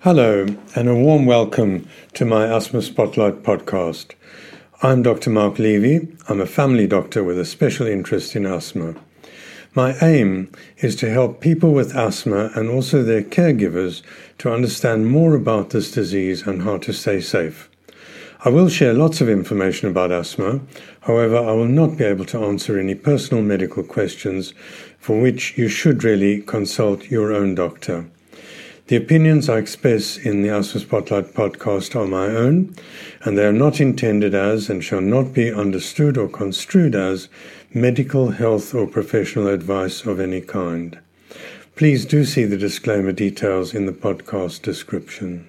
Hello, and a warm welcome to my Asthma Spotlight podcast. I'm Dr. Mark Levy. I'm a family doctor with a special interest in asthma. My aim is to help people with asthma and also their caregivers to understand more about this disease and how to stay safe. I will share lots of information about asthma, however, I will not be able to answer any personal medical questions for which you should really consult your own doctor. The opinions I express in the Asthma Spotlight podcast are my own, and they are not intended as and shall not be understood or construed as medical, health, or professional advice of any kind. Please do see the disclaimer details in the podcast description.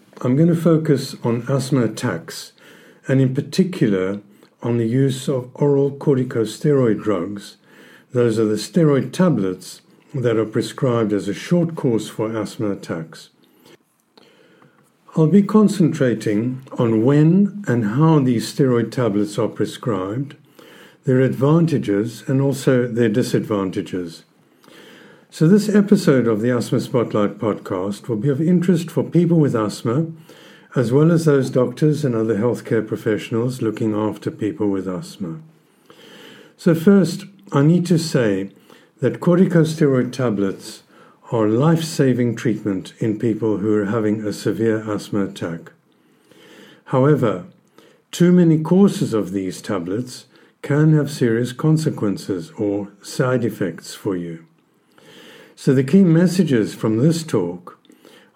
I'm going to focus on asthma attacks, and in particular on the use of oral corticosteroid drugs. Those are the steroid tablets that are prescribed as a short course for asthma attacks. I'll be concentrating on when and how these steroid tablets are prescribed, their advantages, and also their disadvantages. So, this episode of the Asthma Spotlight podcast will be of interest for people with asthma, as well as those doctors and other healthcare professionals looking after people with asthma. So, first, I need to say that corticosteroid tablets are life saving treatment in people who are having a severe asthma attack. However, too many courses of these tablets can have serious consequences or side effects for you. So, the key messages from this talk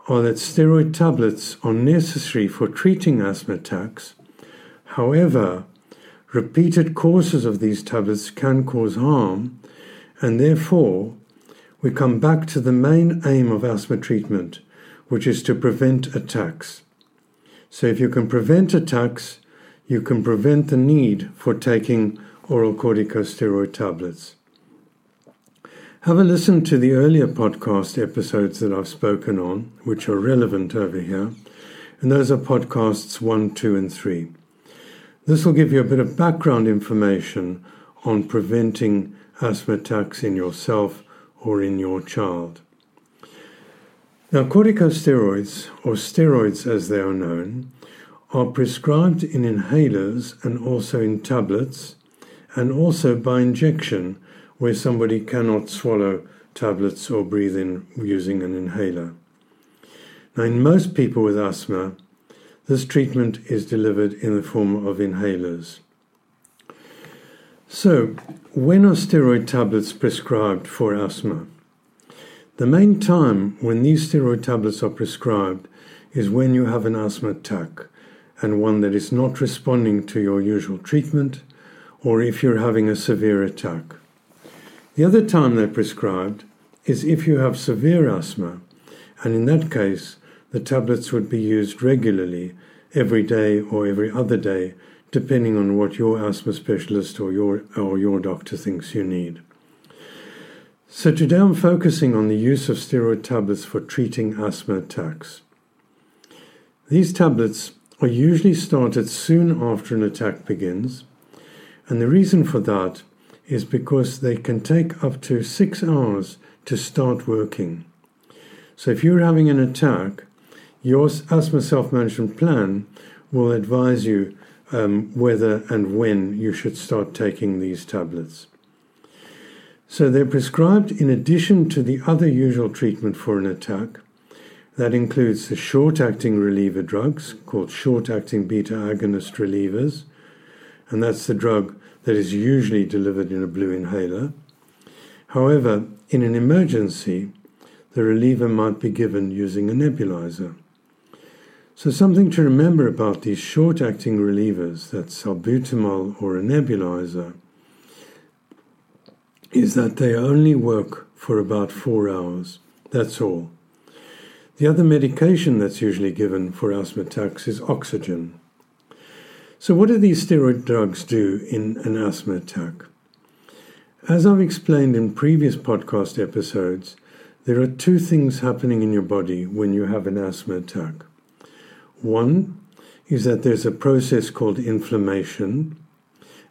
are that steroid tablets are necessary for treating asthma attacks. However, repeated courses of these tablets can cause harm, and therefore, we come back to the main aim of asthma treatment, which is to prevent attacks. So, if you can prevent attacks, you can prevent the need for taking oral corticosteroid tablets. Have a listen to the earlier podcast episodes that I've spoken on, which are relevant over here, and those are podcasts 1, 2, and 3. This will give you a bit of background information on preventing asthma attacks in yourself or in your child. Now, corticosteroids, or steroids as they are known, are prescribed in inhalers and also in tablets, and also by injection where somebody cannot swallow tablets or breathe in using an inhaler. Now, in most people with asthma, this treatment is delivered in the form of inhalers. So, when are steroid tablets prescribed for asthma? The main time when these steroid tablets are prescribed is when you have an asthma attack and one that is not responding to your usual treatment, or if you're having a severe attack. The other time they're prescribed is if you have severe asthma, and in that case, the tablets would be used regularly, every day or every other day, depending on what your asthma specialist or your, or your doctor thinks you need. So, today I'm focusing on the use of steroid tablets for treating asthma attacks. These tablets are usually started soon after an attack begins, and the reason for that is because they can take up to six hours to start working. So, if you're having an attack, your asthma self management plan will advise you um, whether and when you should start taking these tablets. So, they're prescribed in addition to the other usual treatment for an attack. That includes the short acting reliever drugs called short acting beta agonist relievers, and that's the drug that is usually delivered in a blue inhaler. However, in an emergency, the reliever might be given using a nebulizer. So, something to remember about these short acting relievers, that's salbutamol or a nebulizer, is that they only work for about four hours. That's all. The other medication that's usually given for asthma attacks is oxygen. So, what do these steroid drugs do in an asthma attack? As I've explained in previous podcast episodes, there are two things happening in your body when you have an asthma attack. One is that there's a process called inflammation,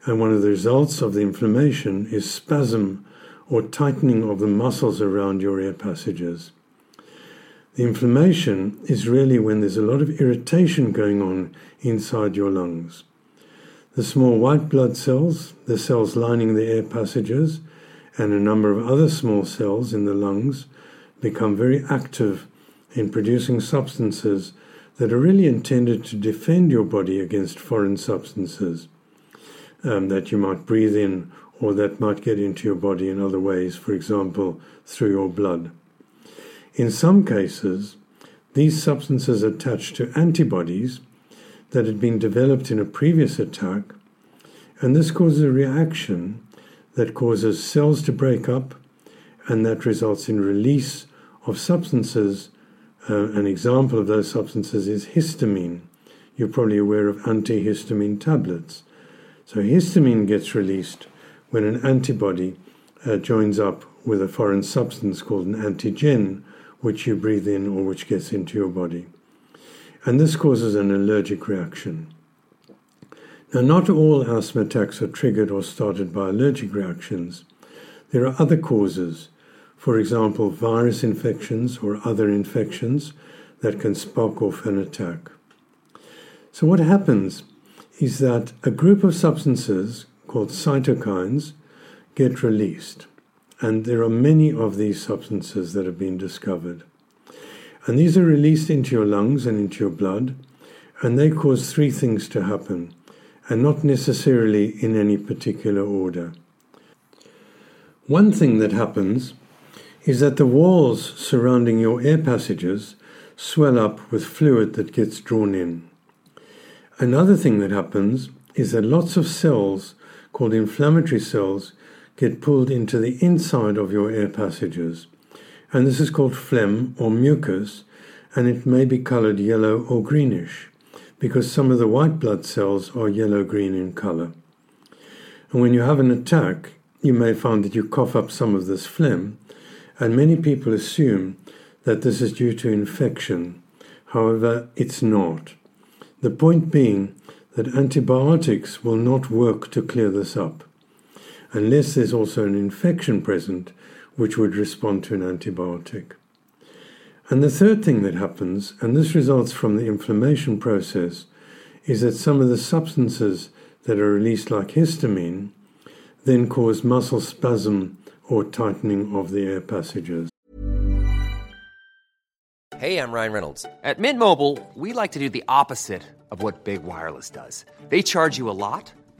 and one of the results of the inflammation is spasm or tightening of the muscles around your air passages. The inflammation is really when there's a lot of irritation going on inside your lungs. The small white blood cells, the cells lining the air passages, and a number of other small cells in the lungs become very active in producing substances that are really intended to defend your body against foreign substances um, that you might breathe in or that might get into your body in other ways, for example, through your blood. In some cases, these substances attach to antibodies that had been developed in a previous attack, and this causes a reaction that causes cells to break up, and that results in release of substances. Uh, an example of those substances is histamine. You're probably aware of antihistamine tablets. So, histamine gets released when an antibody uh, joins up with a foreign substance called an antigen, which you breathe in or which gets into your body and this causes an allergic reaction. Now, not all asthma attacks are triggered or started by allergic reactions. There are other causes, for example, virus infections or other infections that can spark off an attack. So, what happens is that a group of substances called cytokines get released, and there are many of these substances that have been discovered. And these are released into your lungs and into your blood, and they cause three things to happen, and not necessarily in any particular order. One thing that happens is that the walls surrounding your air passages swell up with fluid that gets drawn in. Another thing that happens is that lots of cells, called inflammatory cells, get pulled into the inside of your air passages and this is called phlegm or mucus, and it may be colored yellow or greenish because some of the white blood cells are yellow green in color. And when you have an attack, you may find that you cough up some of this phlegm, and many people assume that this is due to infection. However, it's not. The point being that antibiotics will not work to clear this up, unless there's also an infection present, which would respond to an antibiotic. And the third thing that happens, and this results from the inflammation process, is that some of the substances that are released, like histamine, then cause muscle spasm or tightening of the air passages. Hey, I'm Ryan Reynolds. At Mint Mobile, we like to do the opposite of what Big Wireless does. They charge you a lot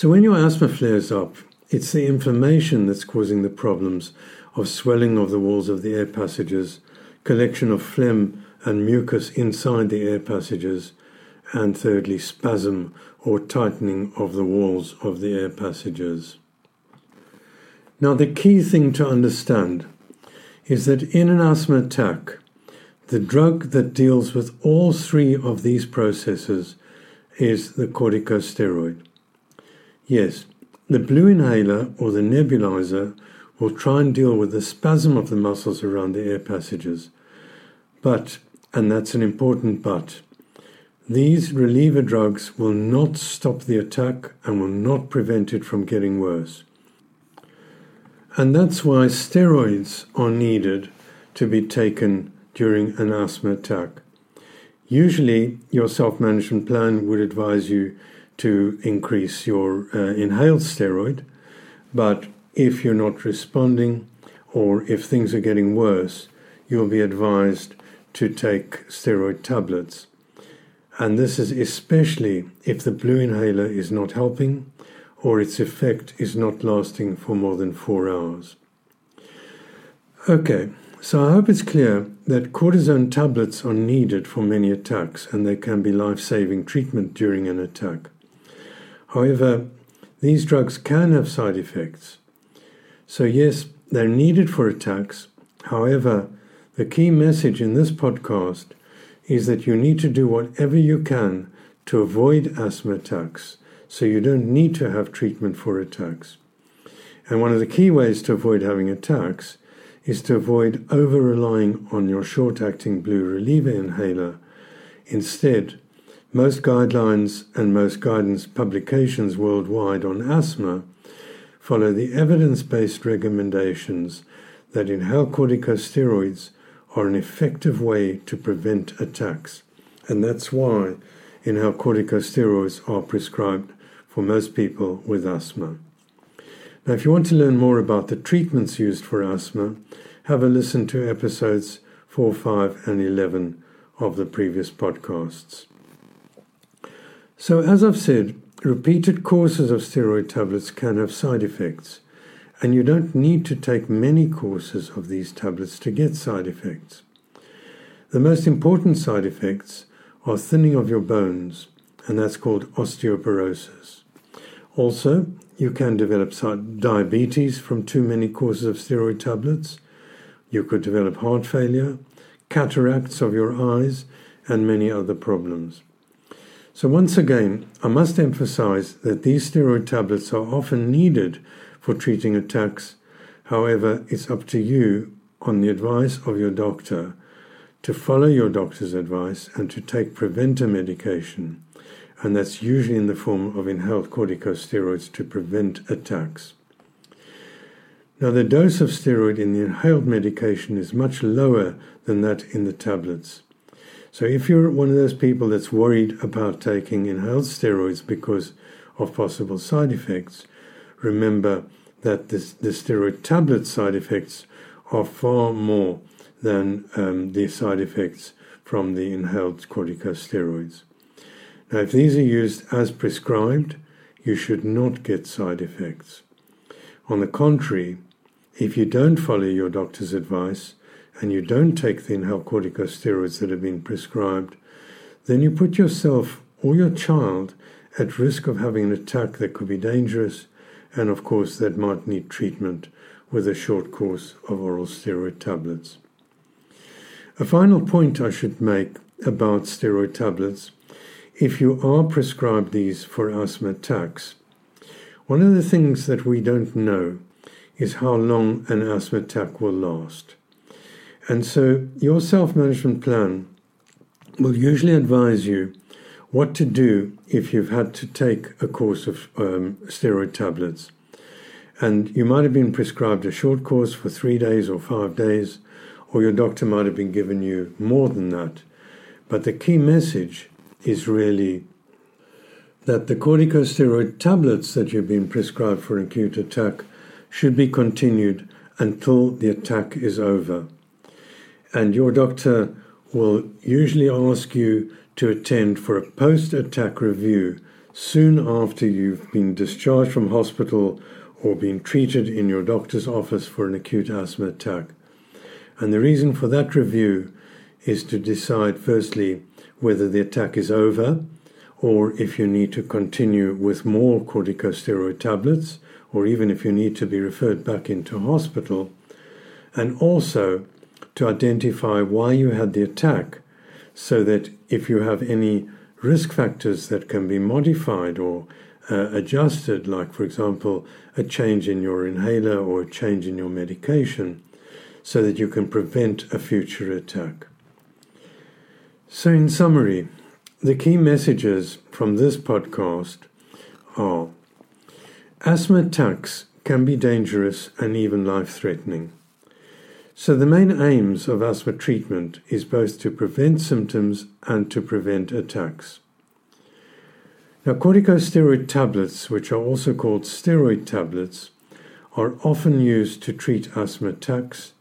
So when your asthma flares up, it's the inflammation that's causing the problems of swelling of the walls of the air passages, collection of phlegm and mucus inside the air passages, and thirdly, spasm or tightening of the walls of the air passages. Now, the key thing to understand is that in an asthma attack, the drug that deals with all three of these processes is the corticosteroid. Yes, the blue inhaler or the nebulizer will try and deal with the spasm of the muscles around the air passages. But, and that's an important but, these reliever drugs will not stop the attack and will not prevent it from getting worse. And that's why steroids are needed to be taken during an asthma attack. Usually, your self management plan would advise you to increase your uh, inhaled steroid, but if you're not responding or if things are getting worse, you'll be advised to take steroid tablets. And this is especially if the blue inhaler is not helping or its effect is not lasting for more than four hours. Okay, so I hope it's clear that cortisone tablets are needed for many attacks and they can be life saving treatment during an attack. However, these drugs can have side effects. So, yes, they're needed for attacks. However, the key message in this podcast is that you need to do whatever you can to avoid asthma attacks so you don't need to have treatment for attacks. And one of the key ways to avoid having attacks is to avoid over relying on your short acting blue reliever inhaler. Instead, most guidelines and most guidance publications worldwide on asthma follow the evidence based recommendations that inhaled corticosteroids are an effective way to prevent attacks. And that's why inhaled corticosteroids are prescribed for most people with asthma. Now, if you want to learn more about the treatments used for asthma, have a listen to episodes 4, 5, and 11 of the previous podcasts. So, as I've said, repeated courses of steroid tablets can have side effects, and you don't need to take many courses of these tablets to get side effects. The most important side effects are thinning of your bones, and that's called osteoporosis. Also, you can develop diabetes from too many courses of steroid tablets. You could develop heart failure, cataracts of your eyes, and many other problems. So, once again, I must emphasize that these steroid tablets are often needed for treating attacks. However, it's up to you, on the advice of your doctor, to follow your doctor's advice and to take preventer medication and that's usually in the form of inhaled corticosteroids to prevent attacks. Now, the dose of steroid in the inhaled medication is much lower than that in the tablets. So, if you're one of those people that's worried about taking inhaled steroids because of possible side effects, remember that this, the steroid tablet side effects are far more than um, the side effects from the inhaled corticosteroids. Now, if these are used as prescribed, you should not get side effects. On the contrary, if you don't follow your doctor's advice and you don't take the inhaled corticosteroids that have been prescribed, then you put yourself or your child at risk of having an attack that could be dangerous and, of course, that might need treatment with a short course of oral steroid tablets. A final point I should make about steroid tablets if you are prescribed these for asthma attacks, one of the things that we don't know is how long an asthma attack will last. And so your self management plan will usually advise you what to do if you've had to take a course of um, steroid tablets. And you might have been prescribed a short course for three days or five days, or your doctor might have been given you more than that. But the key message is really that the corticosteroid tablets that you've been prescribed for acute attack should be continued until the attack is over. And your doctor will usually ask you to attend for a post attack review soon after you've been discharged from hospital or been treated in your doctor's office for an acute asthma attack. And the reason for that review is to decide, firstly, whether the attack is over or if you need to continue with more corticosteroid tablets, or even if you need to be referred back into hospital, and also to identify why you had the attack so that if you have any risk factors that can be modified or uh, adjusted, like, for example, a change in your inhaler or a change in your medication, so that you can prevent a future attack. So, in summary, the key messages from this podcast are asthma attacks can be dangerous and even life threatening. So, the main aims of asthma treatment is both to prevent symptoms and to prevent attacks. Now, corticosteroid tablets, which are also called steroid tablets, are often used to treat asthma attacks.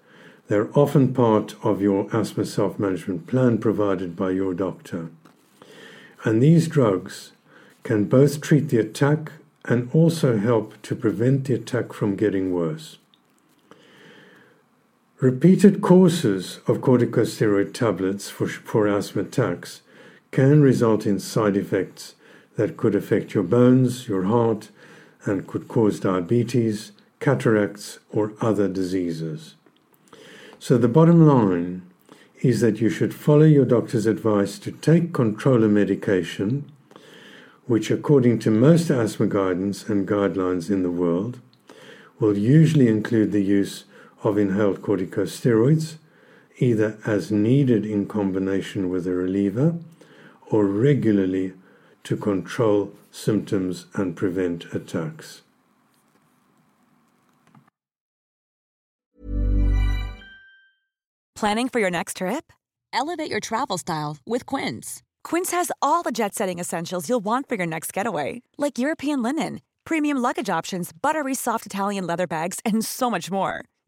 They're often part of your asthma self management plan provided by your doctor. And these drugs can both treat the attack and also help to prevent the attack from getting worse. Repeated courses of corticosteroid tablets for, for asthma attacks can result in side effects that could affect your bones, your heart, and could cause diabetes, cataracts, or other diseases. So, the bottom line is that you should follow your doctor's advice to take controller medication, which, according to most asthma guidance and guidelines in the world, will usually include the use of inhaled corticosteroids, either as needed in combination with a reliever or regularly to control symptoms and prevent attacks. Planning for your next trip? Elevate your travel style with Quince. Quince has all the jet setting essentials you'll want for your next getaway, like European linen, premium luggage options, buttery soft Italian leather bags, and so much more.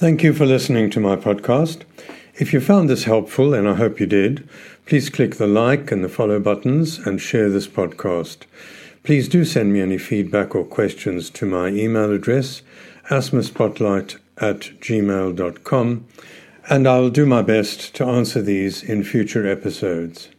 Thank you for listening to my podcast. If you found this helpful, and I hope you did, please click the like and the follow buttons and share this podcast. Please do send me any feedback or questions to my email address, asthmaspotlight at gmail.com, and I'll do my best to answer these in future episodes.